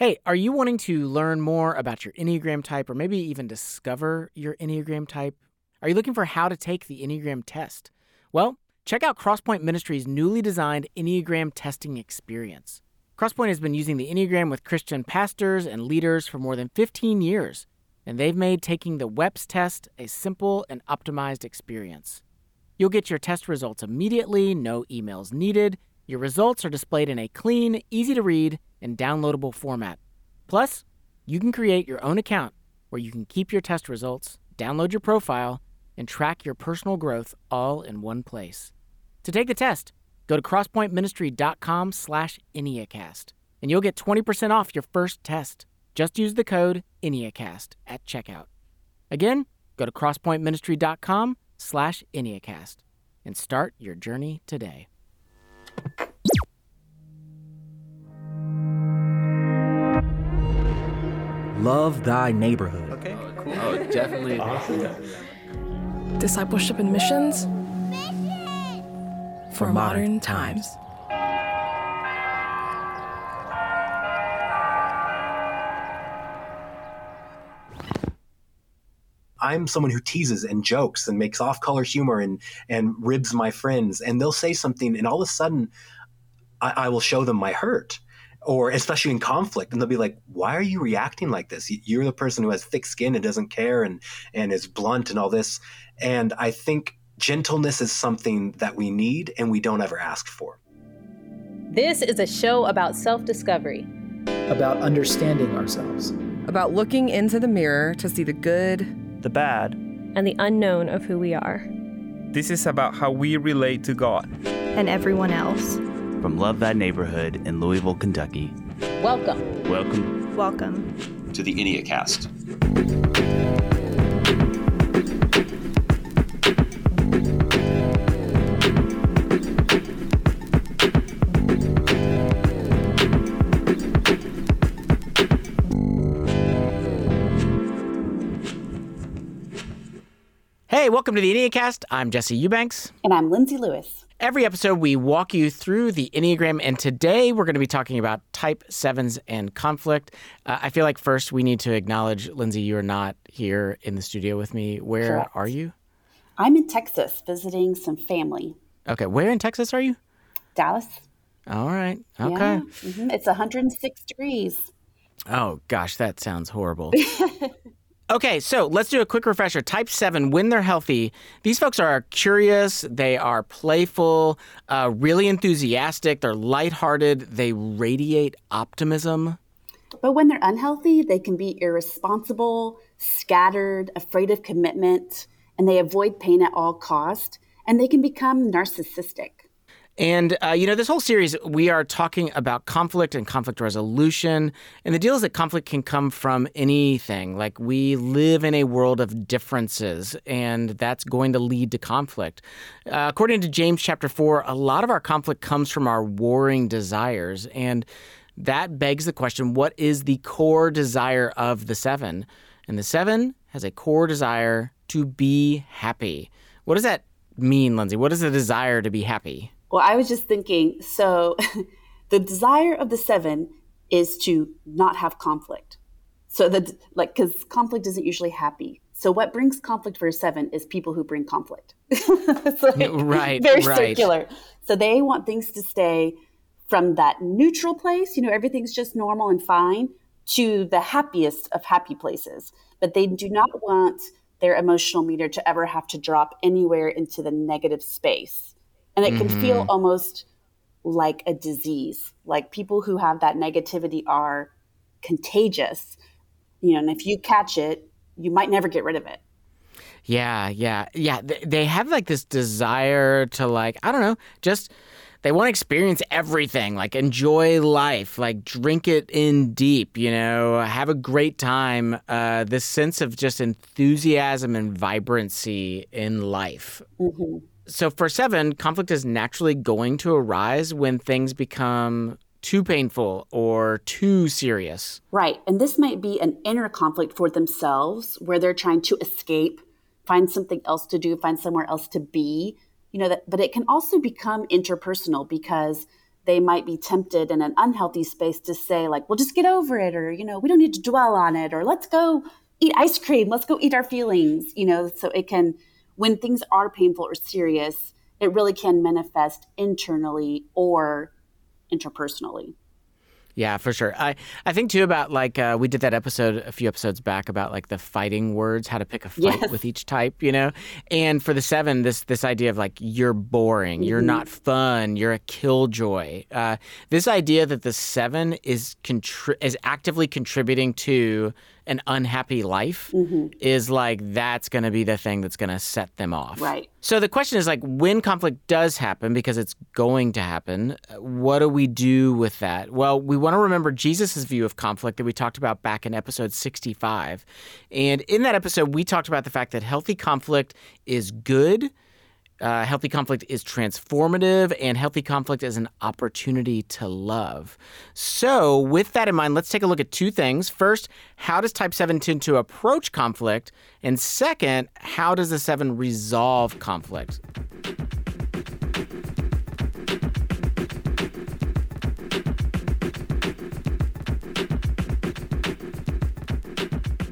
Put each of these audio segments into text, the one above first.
Hey, are you wanting to learn more about your Enneagram type or maybe even discover your Enneagram type? Are you looking for how to take the Enneagram test? Well, check out Crosspoint Ministries' newly designed Enneagram testing experience. Crosspoint has been using the Enneagram with Christian pastors and leaders for more than 15 years, and they've made taking the WEPS test a simple and optimized experience. You'll get your test results immediately, no emails needed. Your results are displayed in a clean, easy to read, and downloadable format. Plus, you can create your own account where you can keep your test results, download your profile, and track your personal growth all in one place. To take the test, go to crosspointministry.com slash Enneacast, and you'll get 20% off your first test. Just use the code Enneacast at checkout. Again, go to crosspointministry.com slash Enneacast and start your journey today. Love thy neighborhood. Okay, oh, cool. Oh, definitely. Discipleship and missions for, For modern, modern times. I'm someone who teases and jokes and makes off color humor and and ribs my friends, and they'll say something, and all of a sudden, I, I will show them my hurt, or especially in conflict, and they'll be like, "Why are you reacting like this? You're the person who has thick skin and doesn't care and and is blunt and all this." And I think gentleness is something that we need and we don't ever ask for. This is a show about self discovery. about understanding ourselves. about looking into the mirror to see the good. the bad. and the unknown of who we are. This is about how we relate to God. and everyone else. From Love Thy Neighborhood in Louisville, Kentucky. Welcome. Welcome Welcome. to the Enneacast. Hey, welcome to the Enneacast. I'm Jesse Eubanks. And I'm Lindsay Lewis. Every episode, we walk you through the Enneagram, and today we're going to be talking about type sevens and conflict. Uh, I feel like first we need to acknowledge, Lindsay, you are not here in the studio with me. Where Correct. are you? I'm in Texas visiting some family. Okay, where in Texas are you? Dallas. All right. Okay. Yeah. mhm. It's 106 degrees. Oh, gosh, that sounds horrible. okay, so let's do a quick refresher. Type 7, when they're healthy, these folks are curious, they are playful, uh, really enthusiastic, they're lighthearted, they radiate optimism. But when they're unhealthy, they can be irresponsible, scattered, afraid of commitment, and they avoid pain at all cost, and they can become narcissistic. And, uh, you know, this whole series, we are talking about conflict and conflict resolution. And the deal is that conflict can come from anything. Like, we live in a world of differences, and that's going to lead to conflict. Uh, according to James chapter 4, a lot of our conflict comes from our warring desires. And that begs the question what is the core desire of the seven? And the seven has a core desire to be happy. What does that mean, Lindsay? What is the desire to be happy? Well, I was just thinking so the desire of the seven is to not have conflict. So that, like, because conflict isn't usually happy. So what brings conflict for a seven is people who bring conflict. Like Right, Very right. circular. So they want things to stay from that neutral place, you know, everything's just normal and fine, to the happiest of happy places. But they do not want their emotional meter to ever have to drop anywhere into the negative space. And it can feel almost like a disease. Like people who have that negativity are contagious. You know, and if you catch it, you might never get rid of it. Yeah, yeah, yeah. They, have like this desire to like I don't know, just they want to experience everything, like enjoy life, like drink it in deep, you know, have a great time. Uh, this sense of just enthusiasm and vibrancy in life. So for seven, conflict is naturally going to arise when things become too painful or too serious. Right. And this might be an inner conflict for themselves where they're trying to escape, find something else to do, find somewhere else to be. You know, that, but it can also become interpersonal because they might be tempted in an unhealthy space to say, like, well, just get over it, or, you know, we don't need to dwell on it, or let's go eat ice cream, let's go eat our feelings, you know, so it can, when things are painful or serious, it really can manifest internally or interpersonally. Yeah, for sure. I, I think too about like uh, we did that episode a few episodes back about like the fighting words, how to pick a fight Yes. with each type, you know. And for the seven, this this idea of like you're boring, you're Mhm. not fun, you're a killjoy. Uh, this idea that the seven is contri- is actively contributing to an unhappy life Mhm. is like that's going to be the thing that's going to set them off. Right. So the question is like when conflict does happen because it's going to happen, what do we do with that? Well, we want to remember Jesus' view of conflict that we talked about back in episode 65. And in that episode we talked about the fact that healthy conflict is good. Uh, healthy conflict is transformative, and healthy conflict is an opportunity to love. So, with that in mind, let's take a look at two things. First, how does type 7 tend to approach conflict? And second, how does the 7 resolve conflict?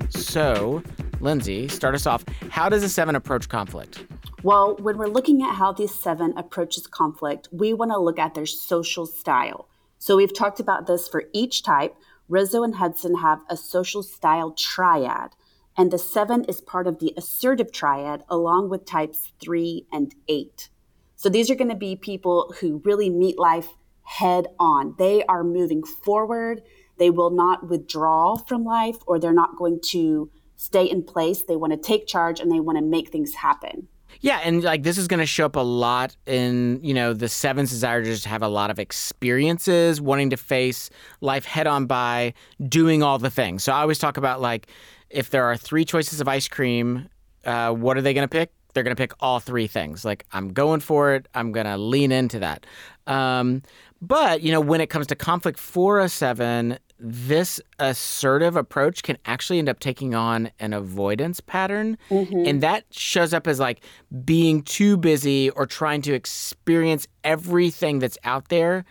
So, Lindsay, start us off. How does a 7 approach conflict? Well, when we're looking at how these seven approaches conflict, we want to look at their social style. So we've talked about this for each type. Riso and Hudson have a social style triad, and the seven is part of the assertive triad along with types three and eight. So these are going to be people who really meet life head on. They are moving forward. They will not withdraw from life or they're not going to stay in place. They want to take charge and they want to make things happen. Yeah, and like this is going to show up a lot in, you know, the seven's desire to just have a lot of experiences, wanting to face life head on by doing all the things. So I always talk about like if there are three choices of ice cream, uh, what are they going to pick? They're going to pick all three things. Like I'm going for it. I'm going to lean into that. Um, but you know, when it comes to conflict for a seven, this assertive approach can actually end up taking on an avoidance pattern. Mm-hmm. And that shows up as like being too busy or trying to experience everything that's out there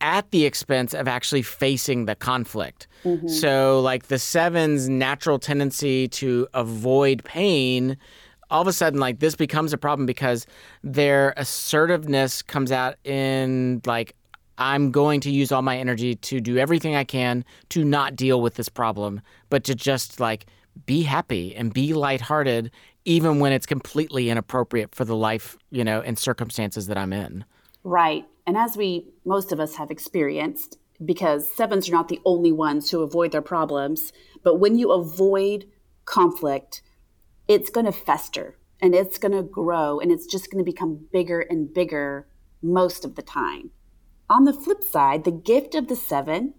at the expense of actually facing the conflict. Mm-hmm. So, like the seven's natural tendency to avoid pain, all of a sudden, like this becomes a problem because their assertiveness comes out in like, I'm going to use all my energy to do everything I can to not deal with this problem, but to just like be happy and be lighthearted, even when it's completely inappropriate for the life, you know, and circumstances that I'm in. Right. And as we, most of us have experienced, because sevens are not the only ones who avoid their problems, but when you avoid conflict, it's going to fester and it's going to grow and it's just going to become bigger and bigger most of the time. On the flip side, the gift of the seven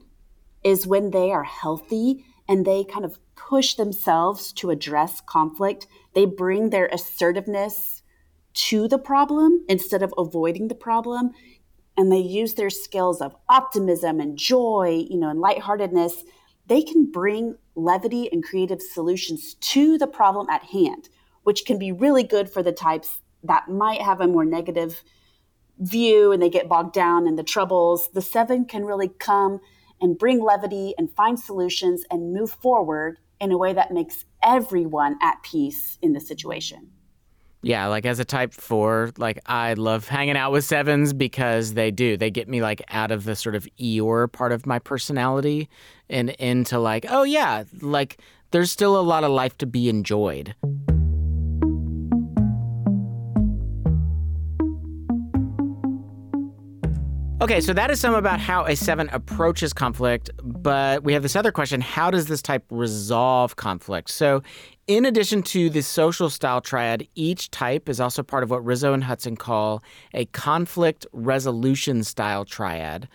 is when they are healthy and they kind of push themselves to address conflict. They bring their assertiveness to the problem instead of avoiding the problem. And they use their skills of optimism and joy, you know, and lightheartedness. They can bring levity and creative solutions to the problem at hand, which can be really good for the types that might have a more negative view and they get bogged down in the troubles. The seven can really come and bring levity and find solutions and move forward in a way that makes everyone at peace in the situation. Yeah, like as a type four, like I love hanging out with sevens because they do. They get me like out of the sort of Eeyore part of my personality and into like, oh yeah, like there's still a lot of life to be enjoyed. Okay, so that is some about how a seven approaches conflict, but we have this other question how does this type resolve conflict? So, in addition to the social style triad, each type is also part of what Riso and Hudson call a conflict resolution style triad.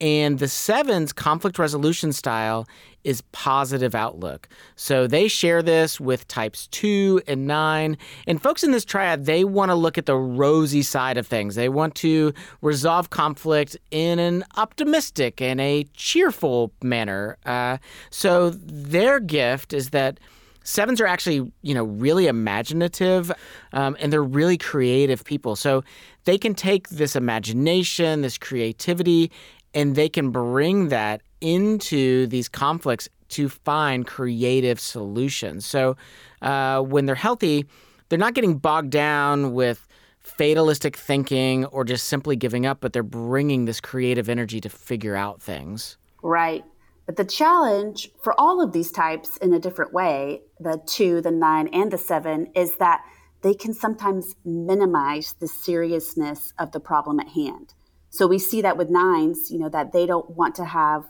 And the seven's conflict resolution style is positive outlook. So they share this with types two and nine. And folks in this triad, they want to look at the rosy side of things. They want to resolve conflict in an optimistic and a cheerful manner. Uh, so their gift is that sevens are actually, you know, really imaginative um, and they're really creative people. So they can take this imagination, this creativity, and they can bring that into these conflicts to find creative solutions. So uh, when they're healthy, they're not getting bogged down with fatalistic thinking or just simply giving up, but they're bringing this creative energy to figure out things. Right. But the challenge for all of these types in a different way, the two, the nine, and the seven, is that they can sometimes minimize the seriousness of the problem at hand. So we see that with nines, you know, that they don't want to have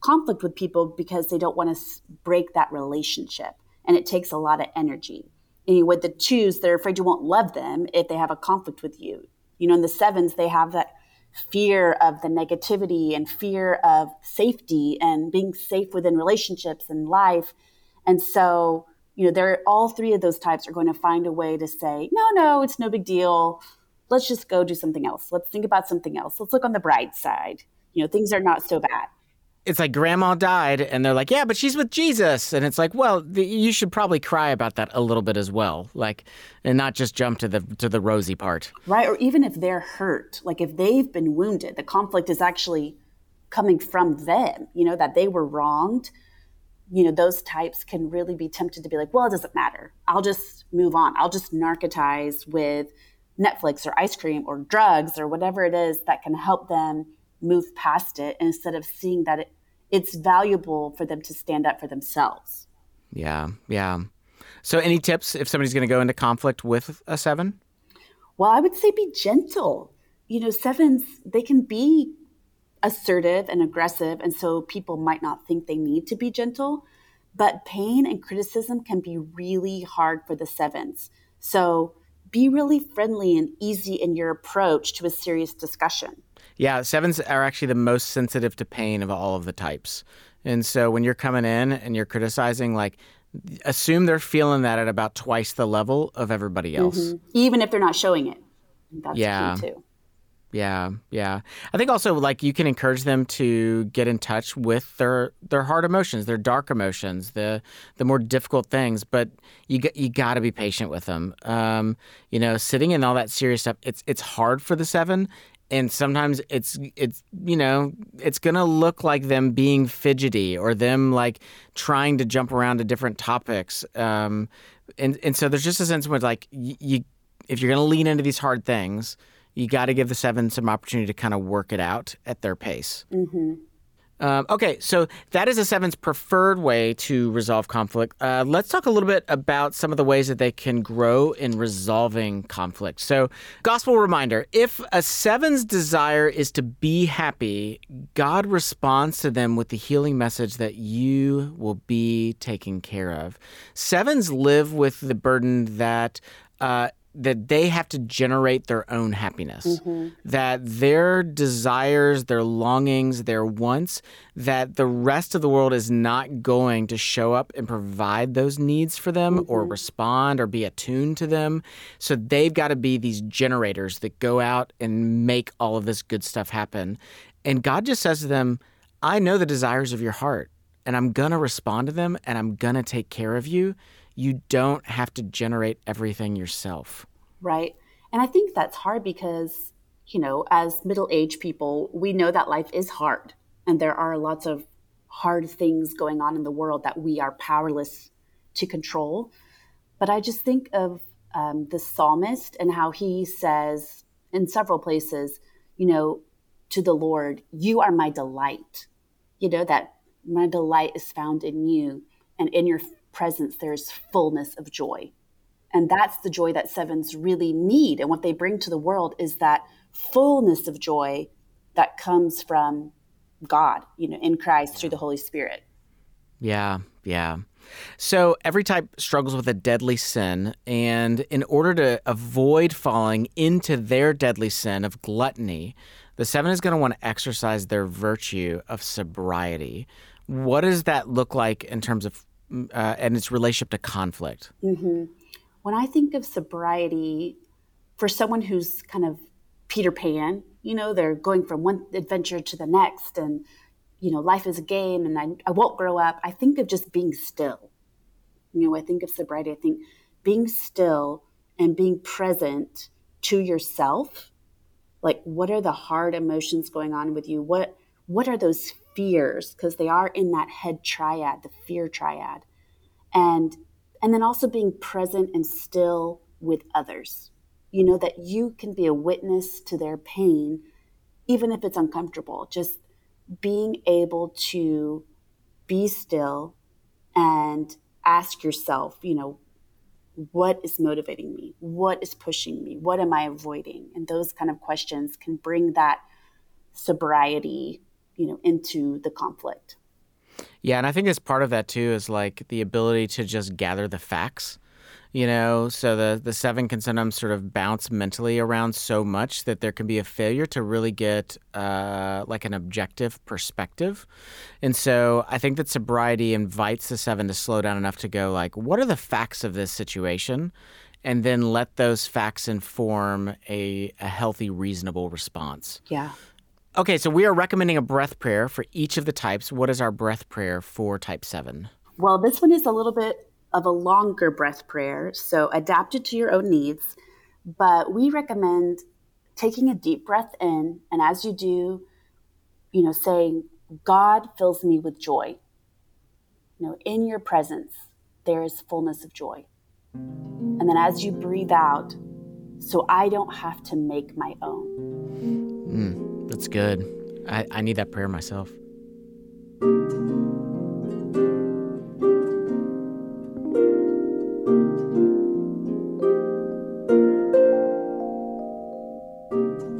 conflict with people because they don't want to break that relationship. And it takes a lot of energy. And with the twos, they're afraid you won't love them if they have a conflict with you. You know, in the sevens, they have that fear of the negativity and fear of safety and being safe within relationships and life. And so, you know, they're all three of those types are going to find a way to say, no, no, it's no big deal. Let's just go do something else. Let's think about something else. Let's look on the bright side. You know, things are not so bad it's like grandma died and they're like yeah but she's with jesus and it's like well the, you should probably cry about that a little bit as well like and not just jump to the to the rosy part right or even if they're hurt like if they've been wounded the conflict is actually coming from them you know that they were wronged you know those types can really be tempted to be like well it doesn't matter i'll just move on i'll just narcotize with netflix or ice cream or drugs or whatever it is that can help them move past it instead of seeing that it, it's valuable for them to stand up for themselves. Yeah, yeah. So, any tips if somebody's going to go into conflict with a seven? Well, I would say be gentle. You know, sevens, they can be assertive and aggressive, and so people might not think they need to be gentle. But pain and criticism can be really hard for the sevens. So, be really friendly and easy in your approach to a serious discussion. Yeah, sevens are actually the most sensitive to pain of all of the types. And so when you're coming in and you're criticizing, like, assume they're feeling that at about twice the level of everybody else. Mm-hmm. Even if they're not showing it. That's yeah. too. Yeah, yeah. I think also like you can encourage them to get in touch with their their hard emotions, their dark emotions, the the more difficult things. But you got you got to be patient with them. Um, you know, sitting in all that serious stuff, it's it's hard for the seven, and sometimes it's it's you know it's gonna look like them being fidgety or them like trying to jump around to different topics um, and and so there's just a sense where like you, you if you're gonna lean into these hard things you got to give the seven some opportunity to kind of work it out at their pace mm-hmm. Um, okay, so that is a seven's preferred way to resolve conflict. Uh, let's talk a little bit about some of the ways that they can grow in resolving conflict. So, gospel reminder if a seven's desire is to be happy, God responds to them with the healing message that you will be taken care of. Sevens live with the burden that uh, that they have to generate their own happiness mm-hmm. that their desires their longings their wants that the rest of the world is not going to show up and provide those needs for them mm-hmm. or respond or be attuned to them so they've got to be these generators that go out and make all of this good stuff happen and god just says to them i know the desires of your heart and i'm going to respond to them and i'm going to take care of you you don't have to generate everything yourself. Right. And I think that's hard because, you know, as middle aged people, we know that life is hard and there are lots of hard things going on in the world that we are powerless to control. But I just think of um, the psalmist and how he says in several places, you know, to the Lord, you are my delight. You know, that my delight is found in you and in your presence, there's fullness of joy. And that's the joy that sevens really need. And what they bring to the world is that fullness of joy that comes from God, you know, in Christ through the Holy Spirit. Yeah, yeah. So every type struggles with a deadly sin, and in order to avoid falling into their deadly sin of gluttony, the seven is going to want to exercise their virtue of sobriety. What does that look like in terms of uh, and its relationship to conflict? Mm-hmm. When I think of sobriety, for someone who's kind of Peter Pan, you know, they're going from one adventure to the next, and you know, life is a game, and I, I won't grow up. I think of just being still, You know, I think of sobriety, I think being still and being present to yourself. Like, what are the hard emotions going on with you? What what are those fears? Because they are in that head triad, the fear triad, and and then also being present and still with others. You know that you can be a witness to their pain, even if it's uncomfortable. Just being able to be still and ask yourself, you know, what is motivating me? What is pushing me? What am I avoiding? And those kind of questions can bring that sobriety, you know, into the conflict. Yeah, and I think as part of that too is like the ability to just gather the facts you know? So the the seven can sometimes sort of bounce mentally around so much that there can be a failure to really get uh, like an objective perspective. And so i think that sobriety invites the seven to slow down enough to go like what are the facts of this situation? And then let those facts inform a, a healthy reasonable response. Yeah okay so we are recommending a breath prayer for each of the types what is our breath prayer for type 7 well this one is a little bit of a longer breath prayer, so adapted to your own needs. But we recommend taking a deep breath in, and as you do, you know, saying, God fills me with joy. You know, in your presence, there is fullness of joy. And then as you breathe out, so I don't have to make my own. Mm, that's good. I, I need that prayer myself.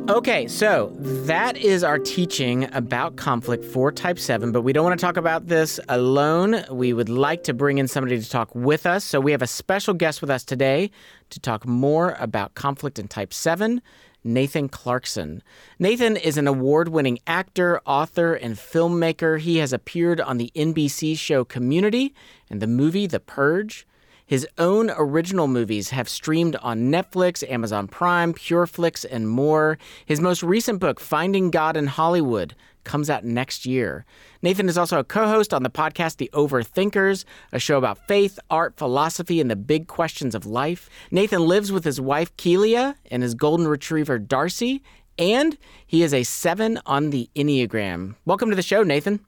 Okay, so that is our teaching about conflict for type 7, but we don't want to talk about this alone. We would like to bring in somebody to talk with us. So we have a special guest with us today to talk more about conflict in type 7. Nathan Clarkson. Nathan is an award winning actor, author, and filmmaker. He has appeared on the NBC show Community and the movie The Purge. His own original movies have streamed on Netflix, Amazon Prime, Pureflix, and more. His most recent book, Finding God in Hollywood, comes out next year. Nathan is also a co host on the podcast The Overthinkers, a show about faith, art, philosophy, and the big questions of life. Nathan lives with his wife, Kelia, and his golden retriever, Darcy, and he is a seven on the Enneagram. Welcome to the show, Nathan.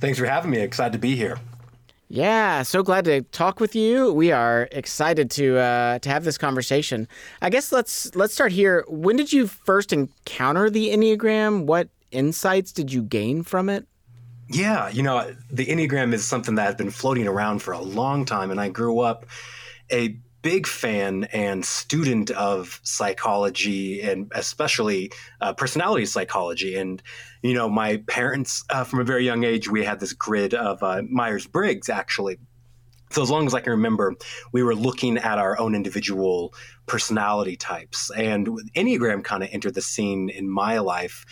Thanks for having me. Excited to be here. Yeah, so glad to talk with you. We are excited to uh, to have this conversation. I guess let's let's start here. When did you first encounter the Enneagram? What insights did you gain from it? Yeah, you know, the Enneagram is something that has been floating around for a long time, and I grew up a big fan and student of psychology and especially uh, personality psychology. And, you know, my parents, uh, from a very young age, we had this grid of uh, Myers Briggs, actually. So, as long as I can remember, we were looking at our own individual personality types. And Enneagram kind of entered the scene in my life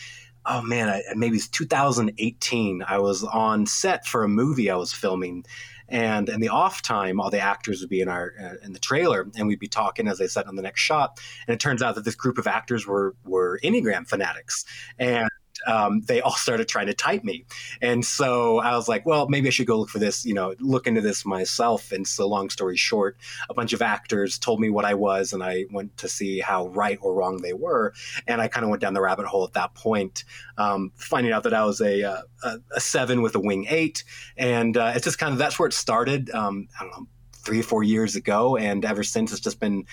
oh man, I, maybe it's 2018. I was on set for a movie I was filming, and in the off time, all the actors would be in our uh, in the trailer, and we'd be talking as I said on the next shot. And it turns out that this group of actors were were Enneagram fanatics, and um, they all started trying to type me. And so I was like, well, maybe I should go look for this, you know, look into this myself. And so, long story short, a bunch of actors told me what I was, and I went to see how right or wrong they were. And I kind of went down the rabbit hole at that point, um, finding out that I was a, uh, a, a, seven with a wing eight. And uh, it's just kind of that's where it started. Um, I don't know, three or four years ago. And ever since, it's just been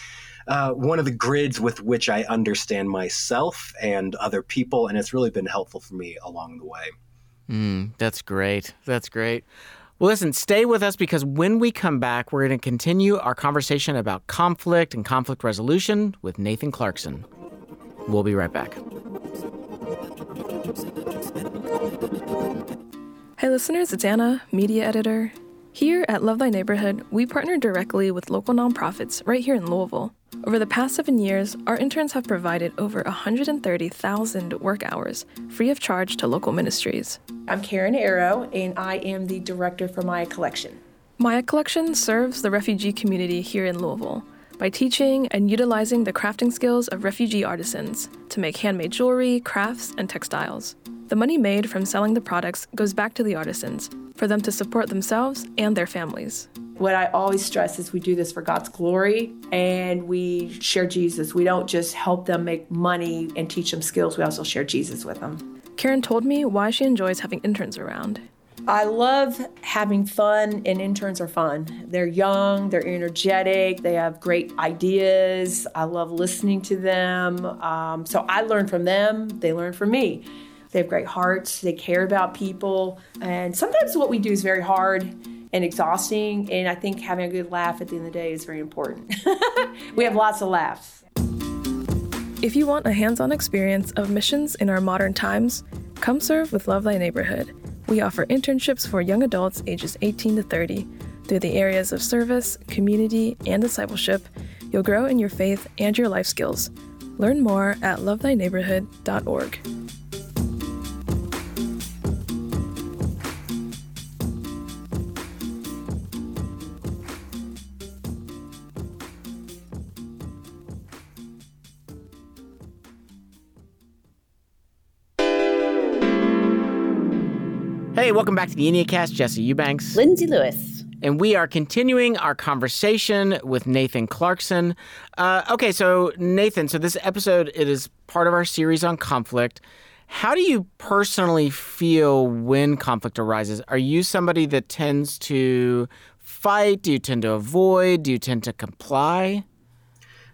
uh, one of the grids with which I understand myself and other people, and it's really been helpful for me along the way. Mm, that's great. That's great. Well, listen, stay with us because when we come back, we're going to continue our conversation about conflict and conflict resolution with Nathan Clarkson. We'll be right back. Hey, listeners, it's Anna, media editor. Here at Love Thy Neighborhood, we partner directly with local nonprofits right here in Louisville. Over the past seven years, our interns have provided over 130,000 work hours free of charge to local ministries. I'm Karen Arrow, and I am the director for Maya Collection. Maya Collection serves the refugee community here in Louisville by teaching and utilizing the crafting skills of refugee artisans to make handmade jewelry, crafts, and textiles. The money made from selling the products goes back to the artisans for them to support themselves and their families. What I always stress is we do this for God's glory and we share Jesus. We don't just help them make money and teach them skills, we also share Jesus with them. Karen told me why she enjoys having interns around. I love having fun, and interns are fun. They're young, they're energetic, they have great ideas. I love listening to them. Um, so I learn from them, they learn from me. They have great hearts, they care about people, and sometimes what we do is very hard and exhausting. And I think having a good laugh at the end of the day is very important. we have lots of laughs. If you want a hands on experience of missions in our modern times, come serve with Love Thy Neighborhood. We offer internships for young adults ages 18 to 30. Through the areas of service, community, and discipleship, you'll grow in your faith and your life skills. Learn more at lovethyneighborhood.org. Hey, welcome back to the Enneacast. Jesse Eubanks. Lindsay Lewis. And we are continuing our conversation with Nathan Clarkson. Uh, okay, so Nathan, so this episode it is part of our series on conflict. How do you personally feel when conflict arises? Are you somebody that tends to fight? Do you tend to avoid? Do you tend to comply?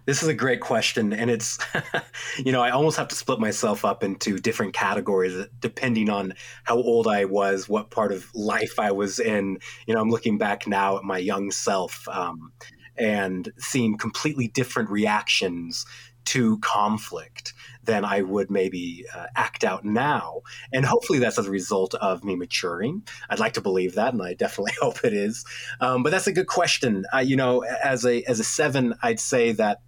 This is a great question. And it's, you know, I almost have to split myself up into different categories depending on how old I was, what part of life I was in. You know, I'm looking back now at my young self um, and seeing completely different reactions to conflict than I would maybe uh, act out now. And hopefully that's as a result of me maturing. I'd like to believe that, and I definitely hope it is. Um, but that's a good question. Uh, you know, as a as a seven, I'd say that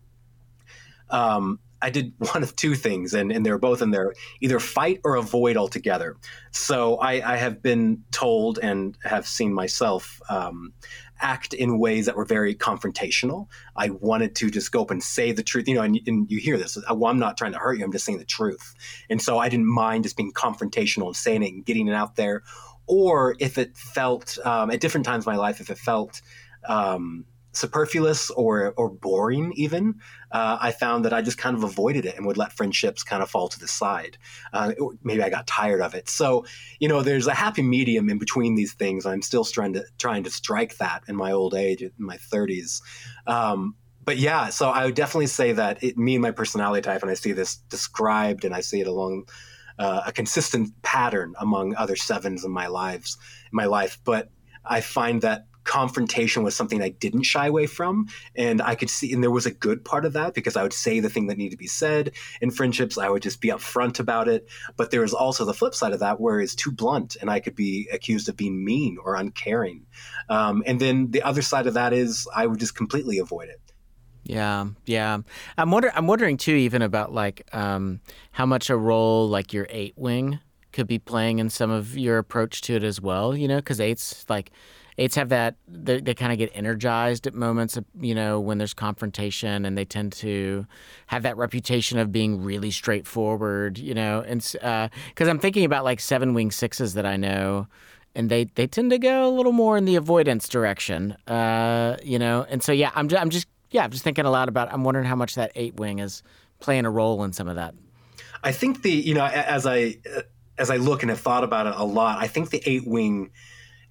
um, I did one of two things, and, and they're both in there either fight or avoid altogether. So I, I have been told and have seen myself um, act in ways that were very confrontational. I wanted to just go up and say the truth, you know, and, and you hear this. Well, I'm not trying to hurt you, I'm just saying the truth. And so I didn't mind just being confrontational and saying it and getting it out there. Or if it felt, um, at different times in my life, if it felt, um, superfluous or or boring even uh, i found that i just kind of avoided it and would let friendships kind of fall to the side uh, maybe i got tired of it. So you know there's a happy medium in between these things. I'm still trying to trying to strike that in my old age in my 30s um, but yeah so i would definitely say that it, me and my personality type and i see this described and i see it along uh, a consistent pattern among other sevens in my lives in my life. But i find that confrontation was something I didn't shy away from. And I could see, and there was a good part of that because I would say the thing that needed to be said. In friendships, I would just be upfront about it. But there was also the flip side of that where it's too blunt and I could be accused of being mean or uncaring. Um, and then the other side of that is I would just completely avoid it. Yeah, yeah. I'm wonder I'm wondering too, even about like um, how much a role like your eight wing could be playing in some of your approach to it as well. You know, because eights like eights have that they, they kind of get energized at moments you know when there's confrontation and they tend to have that reputation of being really straightforward you know? And because uh, i'm thinking about like seven wing sixes that i know and they they tend to go a little more in the avoidance direction uh, you know? And so yeah i'm i'm just yeah i'm just thinking a lot about i'm wondering how much that eight wing is playing a role in some of that. I think the you know as i as i look and have thought about it a lot i think the eight wing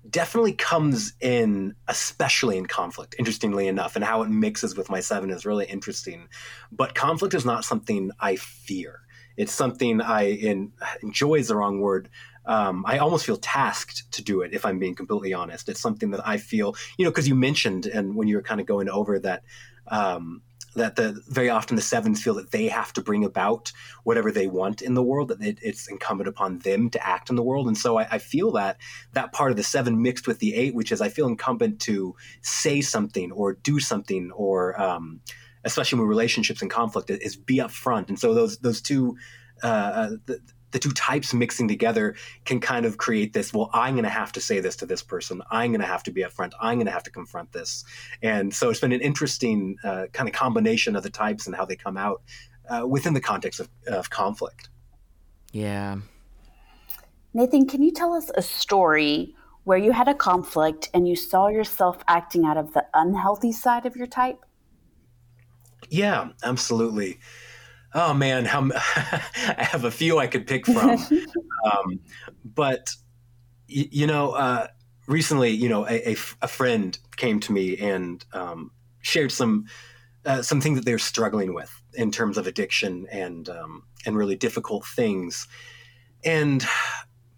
definitely comes in, especially in conflict, interestingly enough, and how it mixes with my seven is really interesting. But conflict is not something I fear. It's something I in, enjoy is the wrong word. Um, I almost feel tasked to do it, if I'm being completely honest. It's something that I feel, you know, because you mentioned, and when you were kind of going over that, um, that the very often the sevens feel that they have to bring about whatever they want in the world that it, it's incumbent upon them to act in the world. And so I, I, feel that that part of the seven mixed with the eight which is i feel incumbent to say something or do something or um, especially with relationships and conflict is be upfront. And so those those two uh, uh the, the two types mixing together can kind of create this well i'm going to have to say this to this person. I'm going to have to be upfront. I'm going to have to confront this. And so it's been an interesting uh, kind of combination of the types and how they come out uh, within the context of, of conflict. Yeah. Nathan can you tell us a story where you had a conflict and you saw yourself acting out of the unhealthy side of your type? Yeah, absolutely. Oh man, how, I have a few I could pick from, um, but y- you know, uh, recently, you know, a, a, a, friend came to me and um, shared some uh, some things that they're struggling with in terms of addiction and um, and really difficult things. And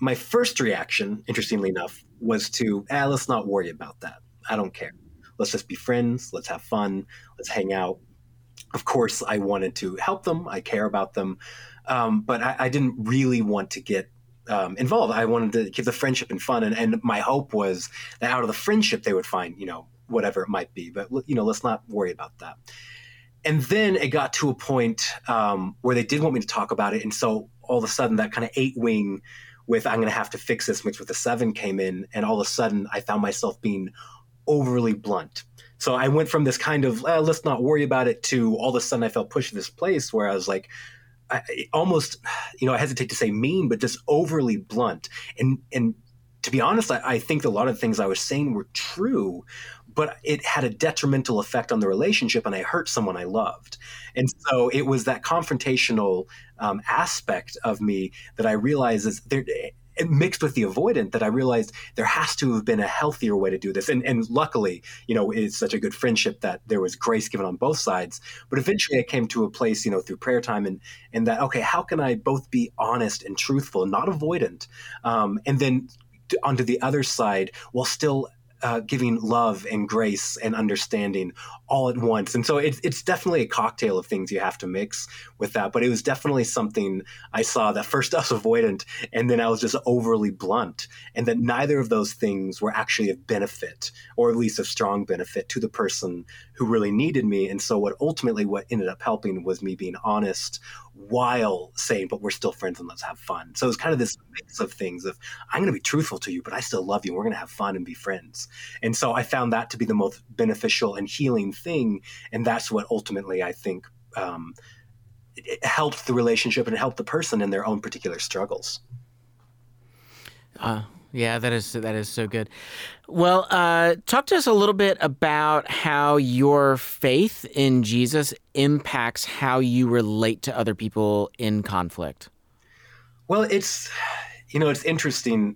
my first reaction, interestingly enough, was to, ah, let's not worry about that. I don't care. Let's just be friends. Let's have fun. Let's hang out. Of course, I wanted to help them. I care about them, um, but I, I, didn't really want to get um, involved. I wanted to keep the friendship and fun, and, and my hope was that out of the friendship they would find, you know, whatever it might be. But you know, let's not worry about that. And then it got to a point um, where they did want me to talk about it, and so all of a sudden that kind of eight wing with I'm going to have to fix this mixed with a seven came in, and all of a sudden I found myself being overly blunt. So I went from this kind of eh, let's not worry about it to all of a sudden I felt pushed to this place where I was like, I, almost, you know, I hesitate to say mean, but just overly blunt. And and to be honest, I, I think a lot of the things I was saying were true, but it had a detrimental effect on the relationship and I hurt someone I loved. And so it was that confrontational um, aspect of me that I realized is there mixed with the avoidant that I realized there has to have been a healthier way to do this. And, and luckily, you know, it's such a good friendship that there was grace given on both sides. But eventually I came to a place, you know, through prayer time and, and that, okay, how can I both be honest and truthful, not avoidant? Um, and then onto the other side while still uh, giving love and grace and understanding all at once. And so it's it's definitely a cocktail of things you have to mix with that. But it was definitely something I saw that first I was avoidant, and then I was just overly blunt, and that neither of those things were actually of benefit, or at least of strong benefit to the person who really needed me. And so what ultimately what ended up helping was me being honest while saying, but we're still friends and let's have fun. So it's kind of this mix of things of I'm going to be truthful to you, but I still love you. We're going to have fun and be friends. And so I found that to be the most beneficial and healing thing. And that's what ultimately I think um, it helped the relationship and it helped the person in their own particular struggles. Uh, yeah, that is that is so good. Well, uh, talk to us a little bit about how your faith in Jesus impacts how you relate to other people in conflict. Well, it's you know it's interesting.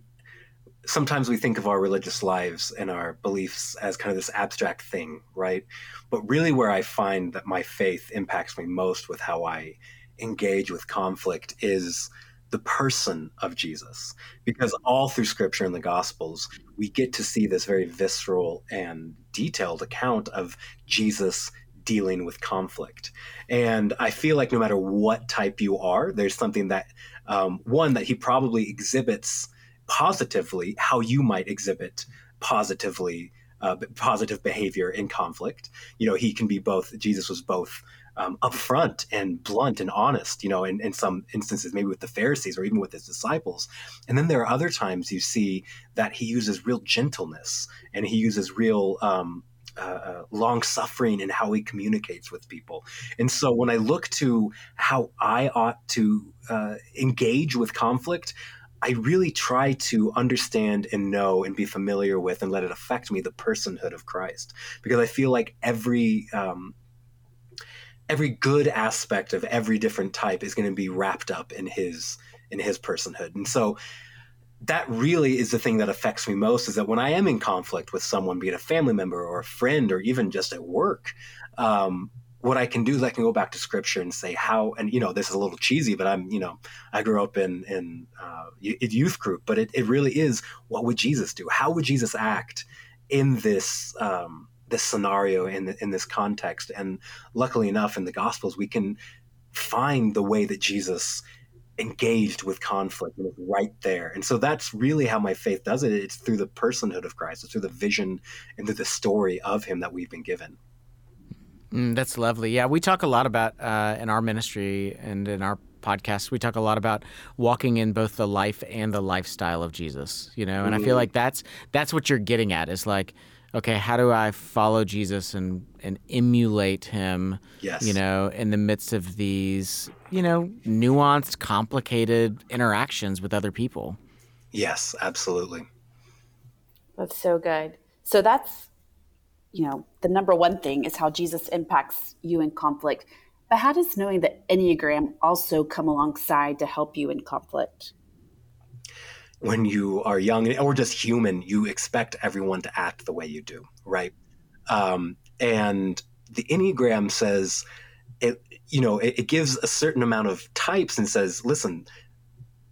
Sometimes we think of our religious lives and our beliefs as kind of this abstract thing, right? But really, where I find that my faith impacts me most with how I engage with conflict is the person of Jesus. Because all through scripture and the gospels, we get to see this very visceral and detailed account of Jesus dealing with conflict. And I feel like no matter what type you are, there's something that, um, one, that he probably exhibits positively, how you might exhibit positively. Uh, positive behavior in conflict. You know, he can be both. Jesus was both um, upfront and blunt and honest, you know, in, in some instances, maybe with the Pharisees or even with his disciples. And then there are other times you see that he uses real gentleness and he uses real um, uh, uh long suffering in how he communicates with people. And so when I look to how I ought to uh, engage with conflict, I really try to understand and know and be familiar with and let it affect me the personhood of Christ because I feel like every um, every good aspect of every different type is going to be wrapped up in his in his personhood. And so that really is the thing that affects me most is that when i am in conflict with someone be it a family member or a friend or even just at work um, what i can do is i can go back to scripture and say how and you know this is a little cheesy but i'm you know i grew up in in uh, youth group but it, it really is what would jesus do? How would jesus act in this um, this scenario in the, in this context. And luckily enough, in the Gospels, we can find the way that Jesus engaged with conflict and right there. And so that's really how my faith does it. It's through the personhood of Christ. It's through the vision and through the story of Him that we've been given. Mm, that's lovely. Yeah, we talk a lot about uh, in our ministry and in our podcast. We talk a lot about walking in both the life and the lifestyle of Jesus. You know, and mm-hmm. I feel mm-hmm. like that's that's what you're getting at is like okay, how do I follow Jesus and and emulate him? Yes. You know, in the midst of these, you know, nuanced, complicated interactions with other people. Yes, absolutely. That's so good. So that's, you know, the number one thing is how Jesus impacts you in conflict. But how does knowing the Enneagram also come alongside to help you in conflict? When you are young or just human, you expect everyone to act the way you do, right? Um, and the Enneagram says, it, you know, it, it gives a certain amount of types and says, listen,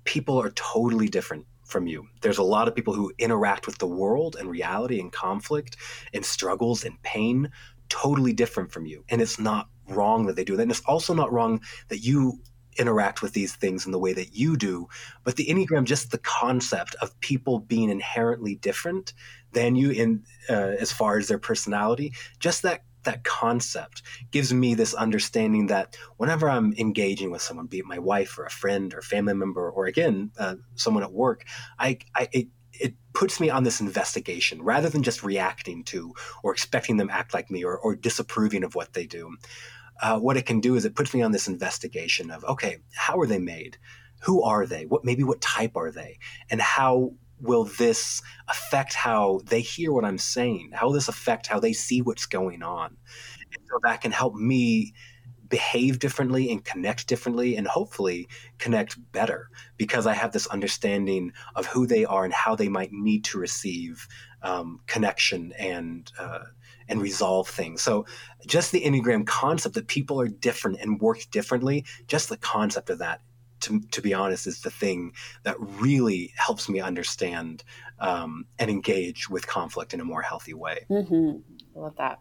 people are totally different from you. There's a lot of people who interact with the world and reality and conflict and struggles and pain totally different from you. And it's not wrong that they do that. And it's also not wrong that you interact with these things in the way that you do. But the Enneagram, just the concept of people being inherently different than you in uh, as far as their personality, just that that concept gives me this understanding that whenever I'm engaging with someone, be it my wife or a friend or family member, or again, uh, someone at work, I, I it, it puts me on this investigation rather than just reacting to or expecting them act like me or, or disapproving of what they do. Uh, what it can do is it puts me on this investigation of okay, how are they made? Who are they? What maybe what type are they? And how will this affect how they hear what I'm saying? How will this affect how they see what's going on? And so that can help me behave differently and connect differently and hopefully connect better because I have this understanding of who they are and how they might need to receive um, connection and uh, and resolve things. So just the Enneagram concept that people are different and work differently, just the concept of that to, to be honest, is the thing that really helps me understand um, and engage with conflict in a more healthy way. Mm-hmm. I love that.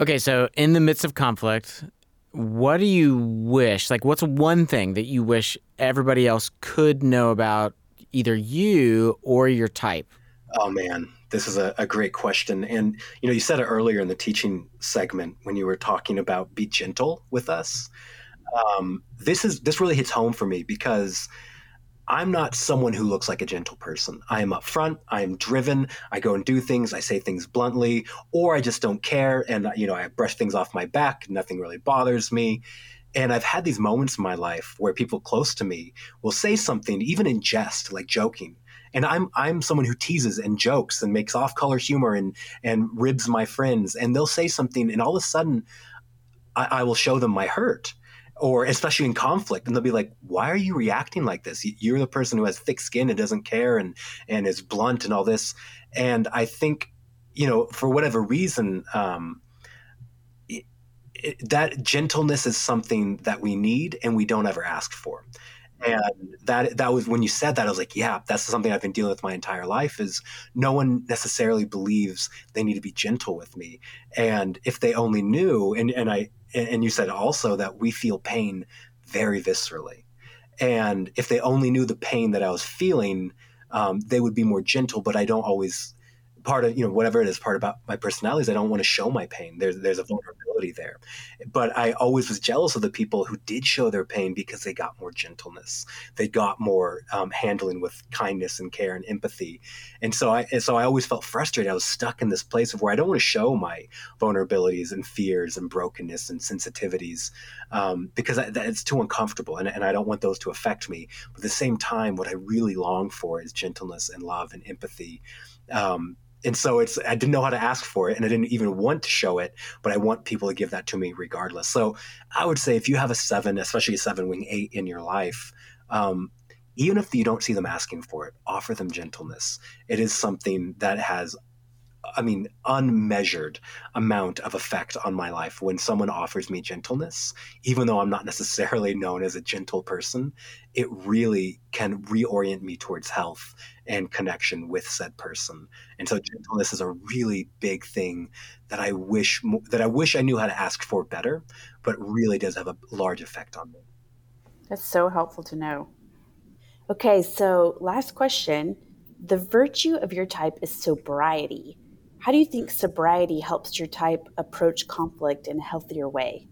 Okay, so in the midst of conflict, what do you wish? Like, what's one thing that you wish everybody else could know about either you or your type? Oh, man. This is a, a great question. And, you know, you said it earlier in the teaching segment when you were talking about be gentle with us um, this is this really hits home for me because I'm not someone who looks like a gentle person. I am upfront. I am driven. I go and do things. I say things bluntly, or I just don't care. And you know, I brush things off my back. Nothing really bothers me. And I've had these moments in my life where people close to me will say something, even in jest, like joking. And I'm I'm someone who teases and jokes and makes off-color humor and and ribs my friends. And they'll say something, and all of a sudden, I, I will show them my hurt. Or especially in conflict and they'll be like why are you reacting like this? You're the person who has thick skin and doesn't care and and is blunt and all this. And i think you know for whatever reason um, it, that gentleness is something that we need and we don't ever ask for and that that was when you said that i was like yeah that's something i've been dealing with my entire life is no one necessarily believes they need to be gentle with me. And if they only knew and and i and you said also that we feel pain very viscerally. And if they only knew the pain that i was feeling um, they would be more gentle but i don't always part of you know whatever it is part about my personality is I don't want to show my pain. There's there's a vulnerability there, but I always was jealous of the people who did show their pain because they got more gentleness. They got more um, handling with kindness and care and empathy, and so I and so I always felt frustrated. I was stuck in this place of where I don't want to show my vulnerabilities and fears and brokenness and sensitivities um, because I, that, it's too uncomfortable, and, and I don't want those to affect me. But at the same time, what I really long for is gentleness and love and empathy. Um, and so it's i didn't know how to ask for it and i didn't even want to show it but i want people to give that to me regardless. So i would say if you have a seven especially a seven wing eight in your life um, even if you don't see them asking for it offer them gentleness. It is something that has I mean, unmeasured amount of effect on my life when someone offers me gentleness, even though I'm not necessarily known as a gentle person, it really can reorient me towards health and connection with said person. And so gentleness is a really big thing that I wish that I wish I knew how to ask for better, but really does have a large effect on me. That's so helpful to know. Okay, so last question. The virtue of your type is sobriety. How do you think sobriety helps your type approach conflict in a healthier way?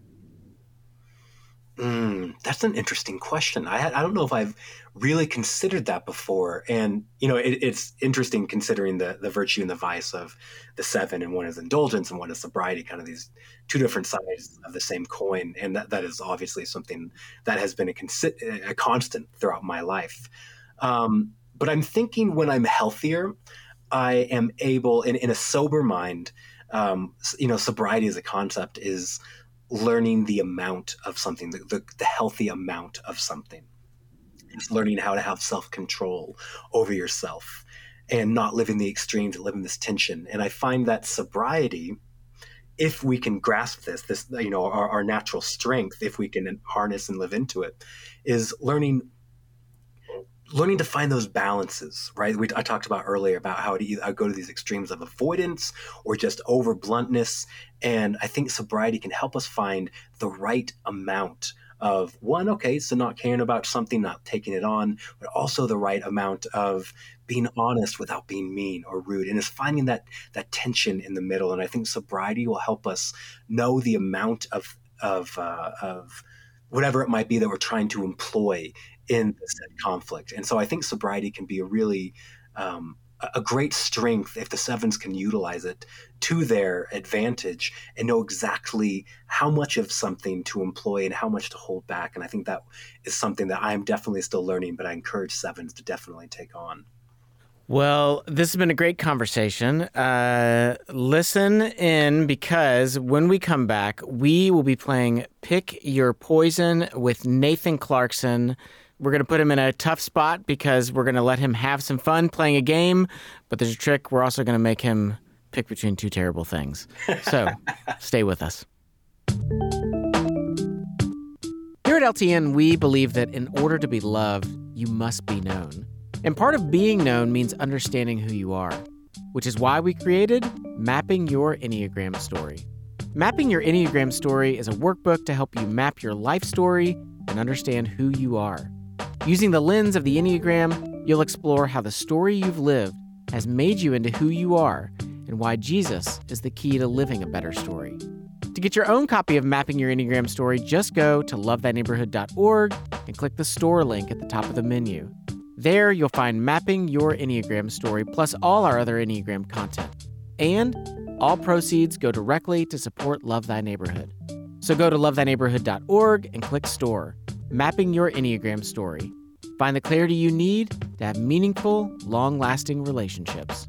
Mm, that's an interesting question. I, I don't know if I've really considered that before. And, you know, it, it's interesting considering the, the virtue and the vice of the seven, and one is indulgence and one is sobriety, kind of these two different sides of the same coin. And that, that is obviously something that has been a, consi- a constant throughout my life. Um, but I'm thinking when I'm healthier, I am able, in, in a sober mind, um, you know, sobriety as a concept is learning the amount of something, the, the, the healthy amount of something. It's learning how to have self control over yourself and not live in the extremes, live in this tension. And I find that sobriety, if we can grasp this, this you know, our, our natural strength, if we can harness and live into it, is learning learning to find those balances, right? We, I talked about earlier about how to I go to these extremes of avoidance or just over bluntness, and I think sobriety can help us find the right amount of one, okay, so not caring about something, not taking it on, but also the right amount of being honest without being mean or rude, and is finding that that tension in the middle. And I think sobriety will help us know the amount of of uh, of whatever it might be that we're trying to employ in said conflict. And so I think sobriety can be a really um, a great strength if the sevens can utilize it to their advantage and know exactly how much of something to employ and how much to hold back. And I think that is something that I'm definitely still learning, but I encourage sevens to definitely take on. Well, this has been a great conversation. Uh, listen in because when we come back, we will be playing Pick Your Poison with Nathan Clarkson. We're going to put him in a tough spot because we're going to let him have some fun playing a game. But there's a trick. We're also going to make him pick between two terrible things. So stay with us. Here at LTN, we believe that in order to be loved, you must be known. And part of being known means understanding who you are, which is why we created Mapping Your Enneagram Story. Mapping Your Enneagram Story is a workbook to help you map your life story and understand who you are. Using the lens of the Enneagram, you'll explore how the story you've lived has made you into who you are and why Jesus is the key to living a better story. To get your own copy of Mapping Your Enneagram Story, just go to lovethyneighborhood.org and click the store link at the top of the menu. There, you'll find Mapping Your Enneagram Story plus all our other Enneagram content. And all proceeds go directly to support Love Thy Neighborhood. So go to lovethyneighborhood.org and click store mapping your Enneagram story. Find the clarity you need to have meaningful, long lasting relationships.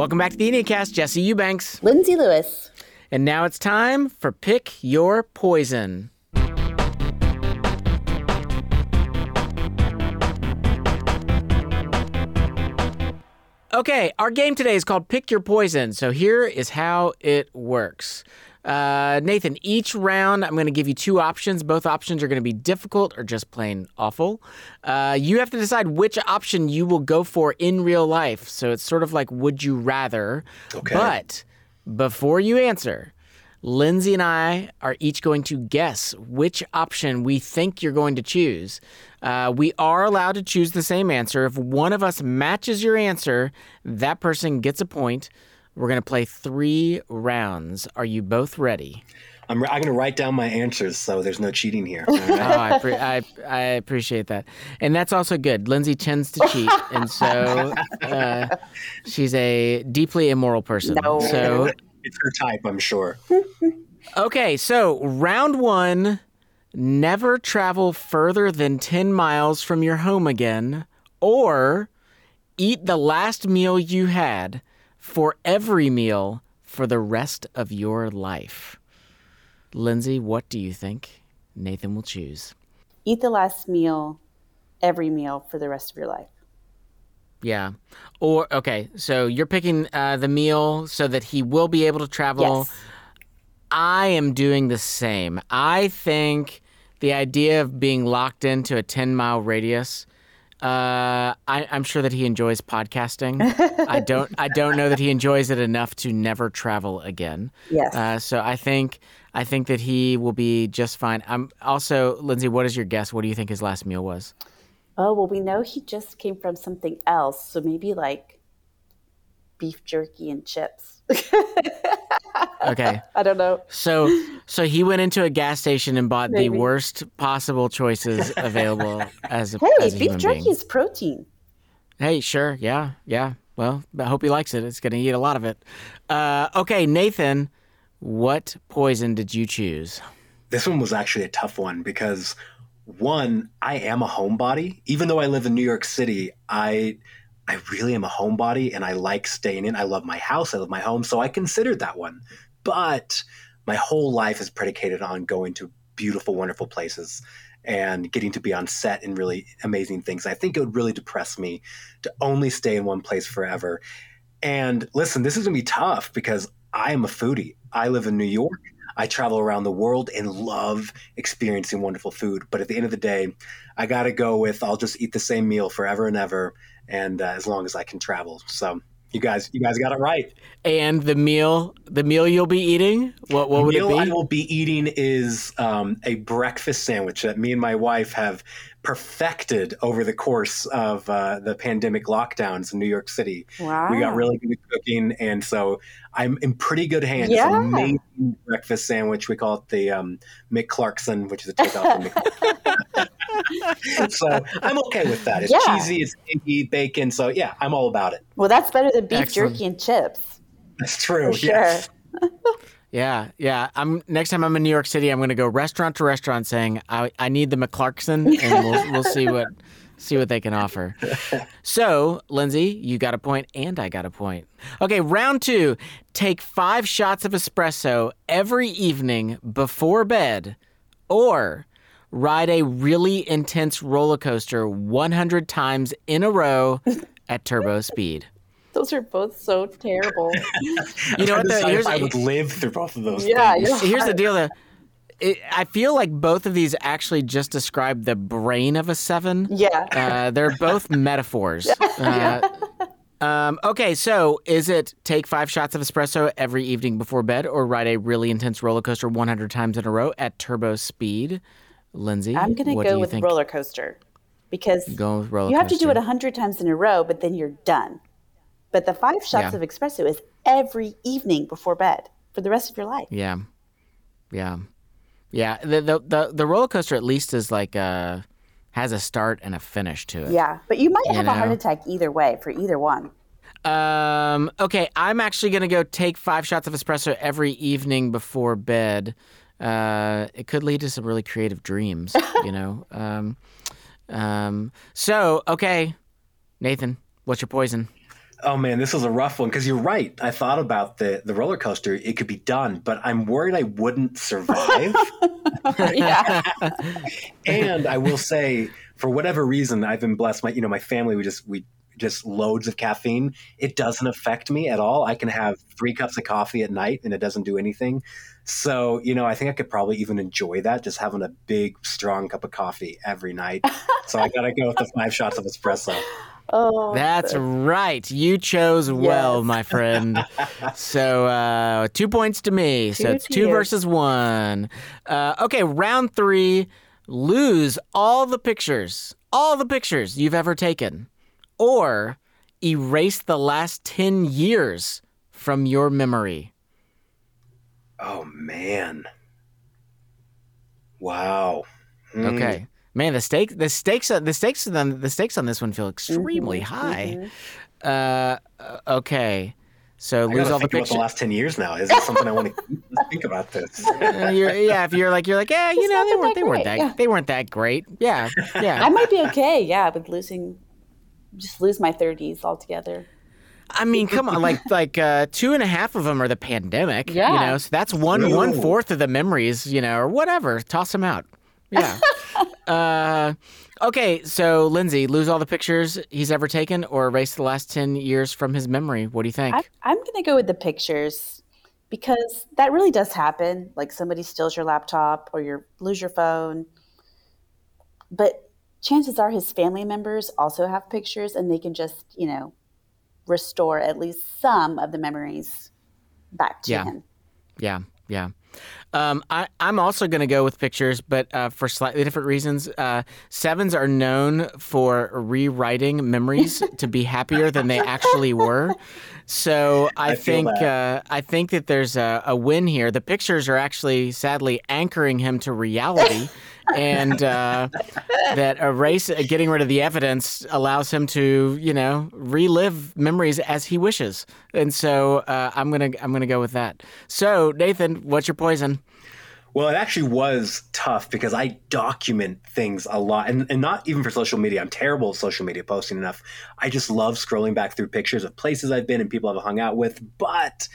Welcome back to the Enneacast, Jesse Eubanks, Lindsay Lewis. And now it's time for Pick Your Poison. Okay, our game today is called Pick Your Poison. So here is how it works. Uh, Nathan, each round I'm going to give you two options. Both options are going to be difficult or just plain awful. Uh, you have to decide which option you will go for in real life. So it's sort of like would you rather. Okay. But before you answer, Lindsay and I are each going to guess which option we think you're going to choose. Uh, we are allowed to choose the same answer. If one of us matches your answer, that person gets a point. We're going to play three rounds. Are you both ready? I'm, I'm going to write down my answers so there's no cheating here. oh, I, pre- I, I, appreciate that. And that's also good. Lindsay tends to cheat. and so uh, she's a deeply immoral person. No. So it's her type, I'm sure. okay, so round one never travel further than 10 miles from your home again, or eat the last meal you had for every meal for the rest of your life. Lindsay, what do you think Nathan will choose? Eat the last meal, every meal for the rest of your life. Yeah. Or, okay, so you're picking uh, the meal so that he will be able to travel. Yes. I am doing the same. I think the idea of being locked into a 10 mile radius. Uh, I, am sure that he enjoys podcasting. I don't. I don't know that he enjoys it enough to never travel again. Yes. Uh, so I think. I think that he will be just fine. I'm also, Lindsay. What is your guess? What do you think his last meal was? Oh well, we know he just came from something else, so maybe like beef jerky and chips. Okay. I don't know. So so he went into a gas station and bought Maybe. the worst possible choices available as a Hey, as a beef human jerky being. is protein. Hey, sure, yeah, yeah. Well, I hope he likes it. It's going to eat a lot of it. Uh, okay, Nathan, what poison did you choose? This one was actually a tough one because one, I am a homebody. Even though I live in New York City, I I really am a homebody and I like staying in. I love my house, I love my home, so I considered that one. But my whole life is predicated on going to beautiful, wonderful places and getting to be on set in really amazing things. I think it would really depress me to only stay in one place forever. And listen, this is going to be tough because I am a foodie. I live in New York. I travel around the world and love experiencing wonderful food. But at the end of the day, I got to go with I'll just eat the same meal forever and ever, and uh, as long as I can travel. So you guys, you guys got it right. And the meal, the meal you'll be eating, what what would meal it be? The me I will be eating is um, a breakfast sandwich that me and my wife have perfected over the course of uh, the pandemic lockdowns in New York City. Wow. We got really good at cooking, and so I'm in pretty good hands. Yeah. It's an amazing breakfast sandwich. We call it the um, McClarkson, which is a takeoff from McClarkson. so I'm okay with that. It's Yeah. cheesy, it's eggy, bacon. So yeah, I'm all about it. Well, that's better than beef Excellent. jerky and chips. That's true. For sure. Yes. Yeah, yeah. I'm next time I'm in New York City, I'm going to go restaurant to restaurant saying I, I need the McClarkson, and we'll we'll see what see what they can offer. So, Lindsay, you got a point, and I got a point. Okay, round two. Take five shots of espresso every evening before bed, or ride a really intense roller coaster 100 times in a row at turbo speed. Those are both so terrible. You know I'm what? The, here's, I would live through both of those. Yeah, things. you're- Here's the deal, though. It, I feel like both of these actually just describe the brain of a seven. Yeah. Uh, they're both metaphors. Uh, um, okay, so is it take five shots of espresso every evening before bed or ride a really intense roller coaster 100 times in a row at turbo speed? Lindsay, I'm going to go with think? roller coaster because roller you have to do it a hundred times in a row, but then you're done. But the five shots Yeah. of espresso is every evening before bed for the rest of your life. Yeah, yeah, yeah. The, the the the roller coaster at least is like uh has a start and a finish to it. Yeah, but you might You have a heart attack either way for either one. Um, okay, I'm actually gonna go take five shots of espresso every evening before bed. Uh, it could lead to some really creative dreams, you know. Um, um, so okay, Nathan, what's your poison? Oh man, this was a rough one because you're right. I thought about the the roller coaster; it could be done, but I'm worried I wouldn't survive. yeah. and I will say, for whatever reason, I've been blessed. My you know my family we just we just loads of caffeine. It doesn't affect me at all. I can have three cups of coffee at night and it doesn't do anything. So you know, I think I could probably even enjoy that just having a big strong cup of coffee every night. so I gotta go with the five shots of espresso. Oh, That's right. You chose well, Yes. my friend. so so uh, two points to me. so it's two you. versus one. Uh, okay, round three. Lose all the pictures, all the pictures you've ever taken, or erase the last ten years from your memory. Oh man! Wow. Mm. Okay. Man, the stake, the stakes, the stakes, on the stakes on this one feel extremely Mm-hmm, high. Uh, okay, so I lose all the think about pictures. the last ten years now. Is this something I want to think about this? Uh, you're, yeah, if you're like you're like yeah, you It's know they weren't that they weren't great, that yeah. they weren't that great. Yeah, yeah. I might be okay. Yeah, with losing, just lose my 30s altogether. I mean, come on, like like uh, two and a half of them are the pandemic. Yeah, you Yeah. know, so that's one True. one fourth of the memories. You know, or whatever. Toss them out. Yeah. uh, okay, so Lindsay, lose all the pictures he's ever taken, or erase the last ten years from his memory. What do you think? I, I'm going to go with the pictures because that really does happen. Like somebody steals your laptop or you lose your phone. But chances are his family members also have pictures and they can just, you know, restore at least some of the memories back to Yeah. him. Yeah, yeah. Um, I, I'm also going to go with pictures, but uh, for slightly different reasons. Uh, sevens are known for rewriting memories to be happier than they actually were. So I, I think that. uh, I think that there's a, a win here. The pictures are actually sadly anchoring him to reality, and uh, that erase getting rid of the evidence allows him to, you know, relive memories as he wishes. And so uh, I'm gonna I'm gonna go with that. So Nathan, what's your poison? Well, it actually was tough because I document things a lot and, and not even for social media. I'm terrible at social media posting enough. I just love scrolling back through pictures of places I've been and people I've hung out with. But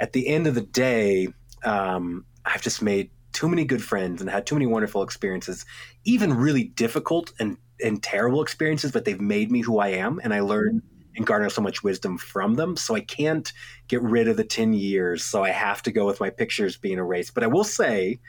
at the end of the day, um, I've just made too many good friends and had too many wonderful experiences, even really difficult and, and terrible experiences, but they've made me who I am. And I learned and garner so much wisdom from them. So I can't get rid of the 10 years. So I have to go with my pictures being erased. But I will say,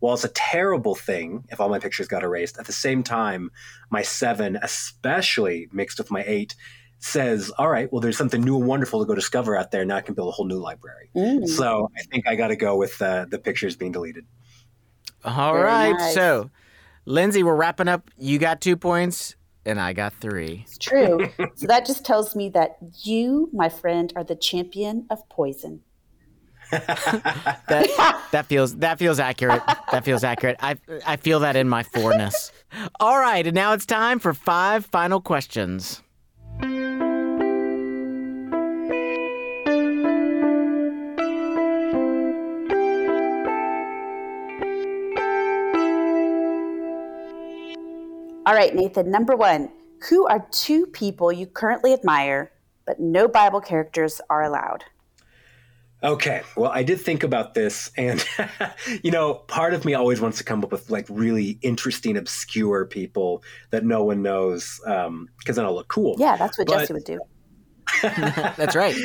while it's a terrible thing if all my pictures got erased, at the same time, my seven, especially mixed with my eight, says, all right, well, there's something new and wonderful to go discover out there. Now I can build a whole new library. Mm. So I think I got to go with uh, the pictures being deleted. All Very right. Nice. So, Lindsay, we're wrapping up. You got two points and I got three. It's true. so that just tells me that you, my friend, are the champion of poison. that that feels that feels accurate. That feels accurate. I I feel that in my fourness. All right, and now it's time for five final questions. All right, Nathan, number one Who are two people you currently admire, but no Bible characters are allowed? Okay, well, I did think about this, and you know, part of me always wants to come up with like really interesting, obscure people that no one knows, because um, then I'll look cool. Yeah, that's what but, Jesse would do. that's right.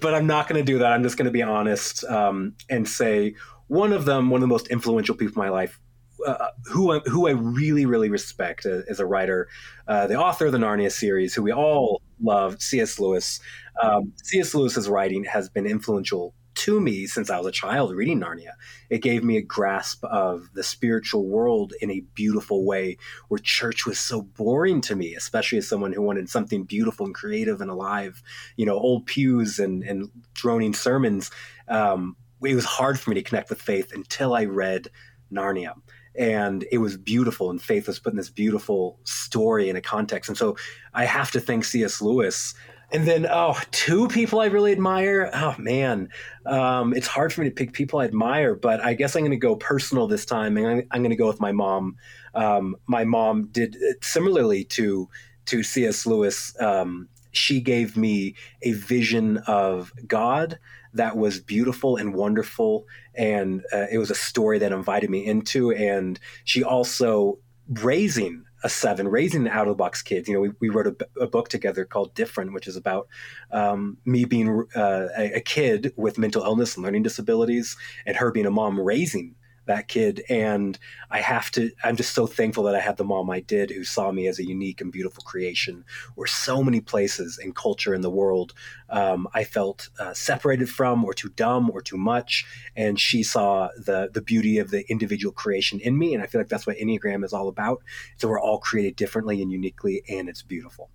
But I'm not going to do that. I'm just going to be honest um, and say one of them, one of the most influential people in my life, uh, who I, who I really really respect as a writer, uh, the author of the Narnia series, who we all love, C.S. Lewis. Um, C.S. Lewis's writing has been influential to me since I was a child reading Narnia. It gave me a grasp of the spiritual world in a beautiful way, where church was so boring to me, especially as someone who wanted something beautiful and creative and alive. You know, old pews and and droning sermons. Um, it was hard for me to connect with faith until I read Narnia and it was beautiful and faith was put in this beautiful story in a context. And so i have to thank cs lewis. And then oh two people i really admire. Oh man. Um, it's hard for me to pick people i admire but i guess i'm going to go personal this time and i'm, I'm going to go with my mom. Um, my mom did similarly to to cs lewis um, she gave me a vision of god that was beautiful and wonderful. And uh, it was a story that invited me into. And she also raising a seven, raising out of the box kids. You know, we, we wrote a, a, book together called Different, which is about um, me being uh, a, a, kid with mental illness and learning disabilities, and her being a mom raising that kid. And I have to, I'm just so thankful that I had the mom I did who saw me as a unique and beautiful creation, where so many places and culture in the world um, I felt uh, separated from or too dumb or too much. And she saw the, the beauty of the individual creation in me. And I feel like that's what Enneagram is all about. So we're all created differently and uniquely, and it's beautiful.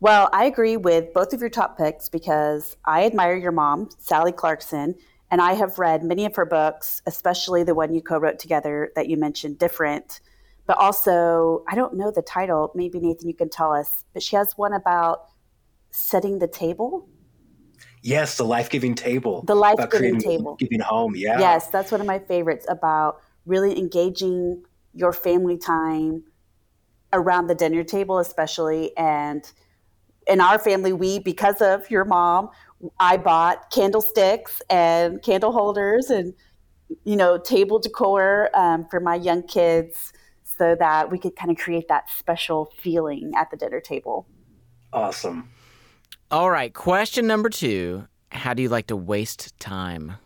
Well, I agree with both of your top picks because I admire your mom, Sally Clarkson. And I have read many of her books, especially the one you co wrote together that you mentioned, Different. But also, I don't know the title. Maybe Nathan, you can tell us. But she has one about setting the table. Yes, the life giving table. The life giving table. Giving home, yeah. Yes, that's one of my favorites about really engaging your family time around the dinner table, especially. And in our family, we, because of your mom, I bought candlesticks and candle holders and you know table decor um, for my young kids so that we could kind of create that special feeling at the dinner table. Awesome. All right, question number two: How do you like to waste time?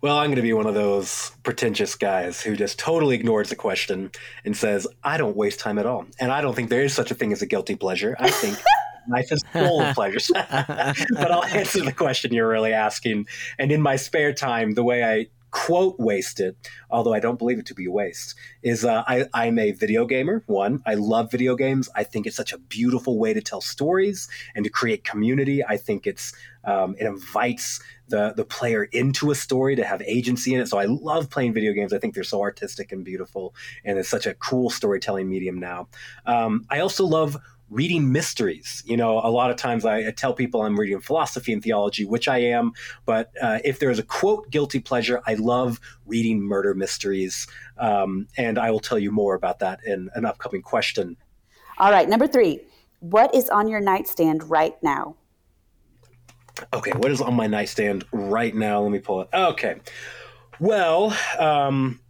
Well, I'm going to be one of those pretentious guys who just totally ignores the question and says, I don't waste time at all. And I don't think there is such a thing as a guilty pleasure. I think life is full of pleasures. but I'll answer the question you're really asking. And in my spare time, the way I quote wasted, although I don't believe it to be waste, is uh, I, I'm a video gamer. One, I love video games. I think it's such a beautiful way to tell stories and to create community. I think it's um, it invites the the player into a story to have agency in it. So I love playing video games. I think they're so artistic and beautiful, and it's such a cool storytelling medium now. Um, I also love reading mysteries. You know, a lot of times I, I, tell people I'm reading philosophy and theology, which I am. But uh, if there's a quote guilty pleasure, I love reading murder mysteries, um, and I will tell you more about that in an upcoming question. All right, number three. What is on your nightstand right now? Okay, what is on my nightstand right now? Let me pull it. Okay, well, um,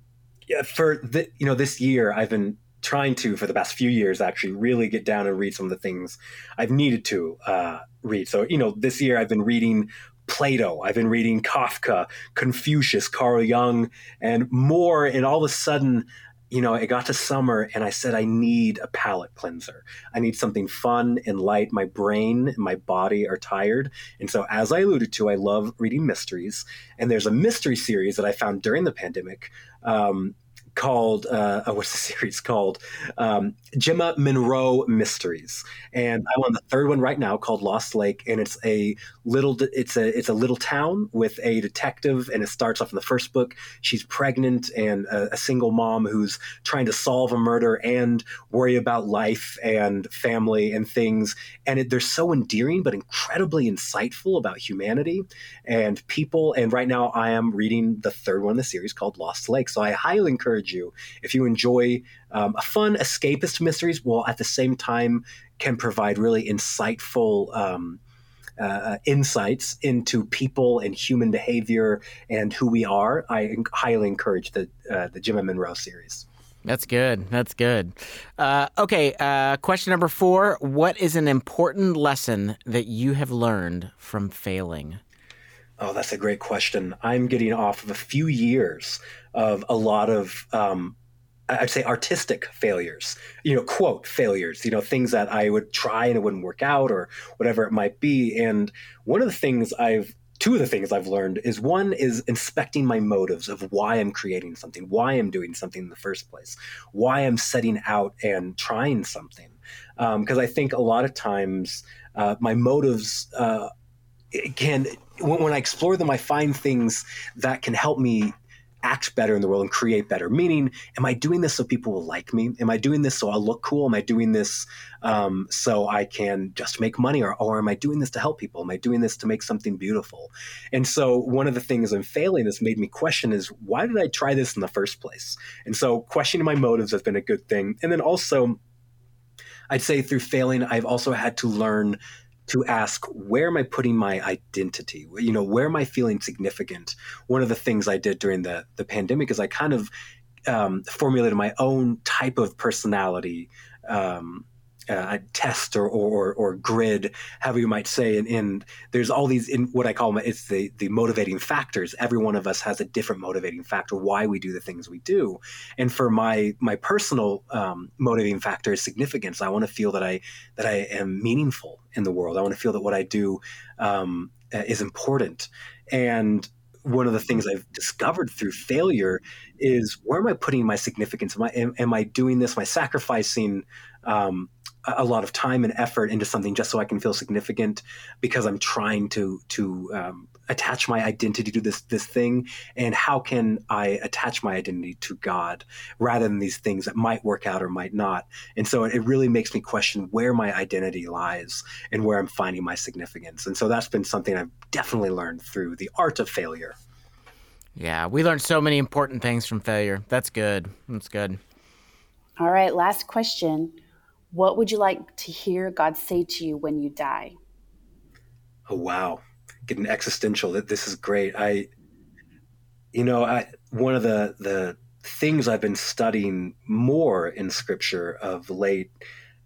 for the, you know this year I've been trying to for the past few years actually really get down and read some of the things I've needed to uh, read. So you know this year I've been reading Plato, I've been reading Kafka, Confucius, Carl Jung, and more. And all of a sudden you know, it got to summer and I said, I need a palate cleanser. I need something fun and light. My brain and my body are tired. And so, as I alluded to, I love reading mysteries. And there's a mystery series that I found during the pandemic um, called uh, oh, what's the series called um, Jemma Monroe Mysteries, and I'm on the third one right now called Lost Lake, and it's a little it's a it's a little town with a detective, and it starts off in the first book. She's pregnant and a, a single mom who's trying to solve a murder and worry about life and family and things, and it, they're so endearing but incredibly insightful about humanity and people. And right now, I am reading the third one in the series called Lost Lake, so I highly encourage you if you enjoy um, a fun escapist mysteries while at the same time can provide really insightful um, uh, insights into people and human behavior and who we are, I highly encourage the uh, the Jemma Monroe series. That's good. That's good. Uh, okay, uh, question number four. What is an important lesson that you have learned from failing? Oh, that's a great question. I'm getting off of a few years of a lot of um, I'd say artistic failures, you know, quote failures, you know, things that I would try and it wouldn't work out or whatever it might be. And one of the things I've, two of the things I've learned is one is inspecting my motives of why I'm creating something, why I'm doing something in the first place, why I'm setting out and trying something. Because um, I think a lot of times uh, my motives uh, can, when, when I explore them, I find things that can help me act better in the world and create better. Meaning, am I doing this so people will like me? Am I doing this so I'll look cool? Am I doing this um, so I can just make money? Or, or am I doing this to help people? Am I doing this to make something beautiful? And so, one of the things I'm failing that's made me question is why did I try this in the first place? And so, questioning my motives has been a good thing. And then also, I'd say through failing, I've also had to learn to ask where am i putting my identity? You know where am i feeling significant? One of the things i did during the the pandemic is i kind of um, formulated my own type of personality um, uh, test or, or, or grid, however you might say, and, and there's all these in what I call it's the the motivating factors. Every one of us has a different motivating factor why we do the things we do, and for my my personal um, motivating factor is significance. I want to feel that I that I am meaningful in the world. I want to feel that what I do um, is important, and one of the things I've discovered through failure is where am I putting my significance? Am I, am, am I doing this? Am I sacrificing um, a lot of time and effort into something just so I can feel significant because I'm trying to to um, attach my identity to this this thing. And how can I attach my identity to God rather than these things that might work out or might not? And so it, it really makes me question where my identity lies and where I'm finding my significance. And so that's been something I've definitely learned through the art of failure. Yeah we learned so many important things from failure. That's good. That's good. All right last question what would you like to hear God say to you when you die? Oh wow, getting existential. That this is great. I, you know, I one of the the things I've been studying more in Scripture of late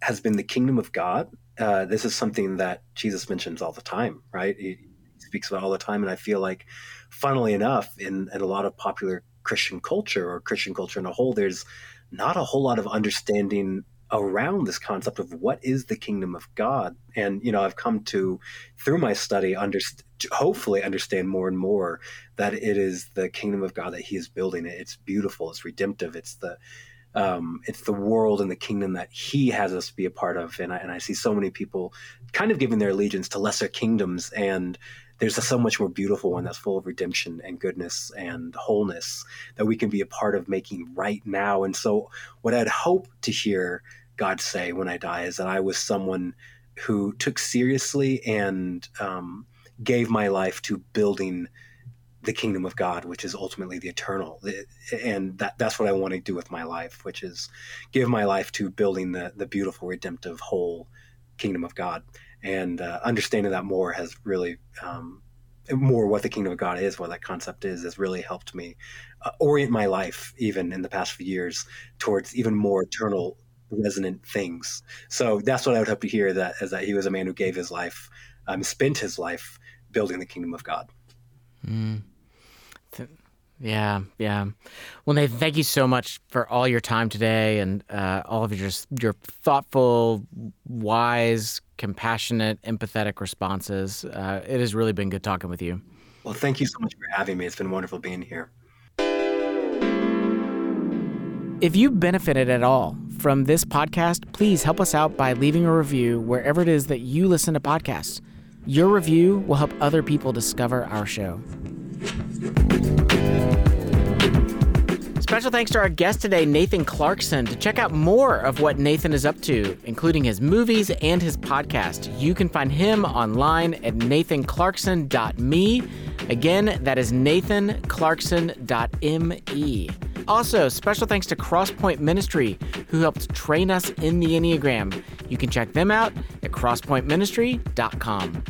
has been the kingdom of God. Uh, this is something that Jesus mentions all the time, right? He, speaks about all the time, and I feel like, funnily enough, in, in a lot of popular Christian culture or Christian culture in a whole, there's not a whole lot of understanding around this concept of what is the kingdom of God. And, you know, I've come to, through my study, underst- hopefully understand more and more that it is the kingdom of God that he is building. It's beautiful, it's redemptive, it's the, um, it's the world and the kingdom that he has us be a part of. And I, and I see so many people kind of giving their allegiance to lesser kingdoms and there's a so much more beautiful one that's full of redemption and goodness and wholeness that we can be a part of making right now. And so, what I'd hope to hear God say when I die is that I was someone who took seriously and um, gave my life to building the kingdom of God, which is ultimately the eternal. And that, that's what I want to do with my life, which is give my life to building the, the beautiful, redemptive, whole kingdom of God. And uh, understanding that more has really, um, more what the kingdom of God is, what that concept is, has really helped me uh, orient my life, even in the past few years, towards even more eternal, resonant things. So that's what I would hope to hear that is that he was a man who gave his life, um, spent his life building the kingdom of God. Mm. Yeah, yeah. Well, Nathan, thank you so much for all your time today and uh, all of your your thoughtful, wise, compassionate, empathetic responses. Uh, it has really been good talking with you. Well, thank you so much for having me. It's been wonderful being here. If you benefited at all from this podcast, please help us out by leaving a review wherever it is that you listen to podcasts. Your review will help other people discover our show. Special thanks to our guest today, Nathan Clarkson. To check out more of what Nathan is up to, including his movies and his podcast, you can find him online at nathanclarkson.me. Again, that is nathanclarkson.me. Also, special thanks to Crosspoint Ministry, who helped train us in the Enneagram. You can check them out at crosspointministry.com.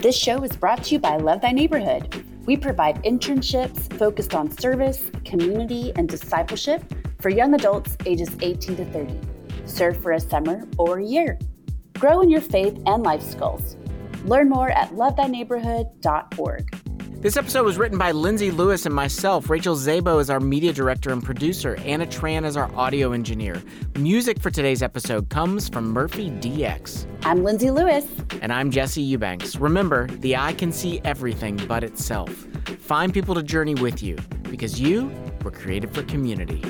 This show is brought to you by Love Thy Neighborhood. We provide internships focused on service, community, and discipleship for young adults ages 18 to 30. Serve for a summer or a year. Grow in your faith and life skills. Learn more at lovethyneighborhood.org. This episode was written by Lindsay Lewis and myself. Rachel Zabo is our media director and producer. Anna Tran is our audio engineer. Music for today's episode comes from Murphy DX. I'm Lindsay Lewis. And I'm Jesse Eubanks. Remember, the eye can see everything but itself. Find people to journey with you because you were created for community.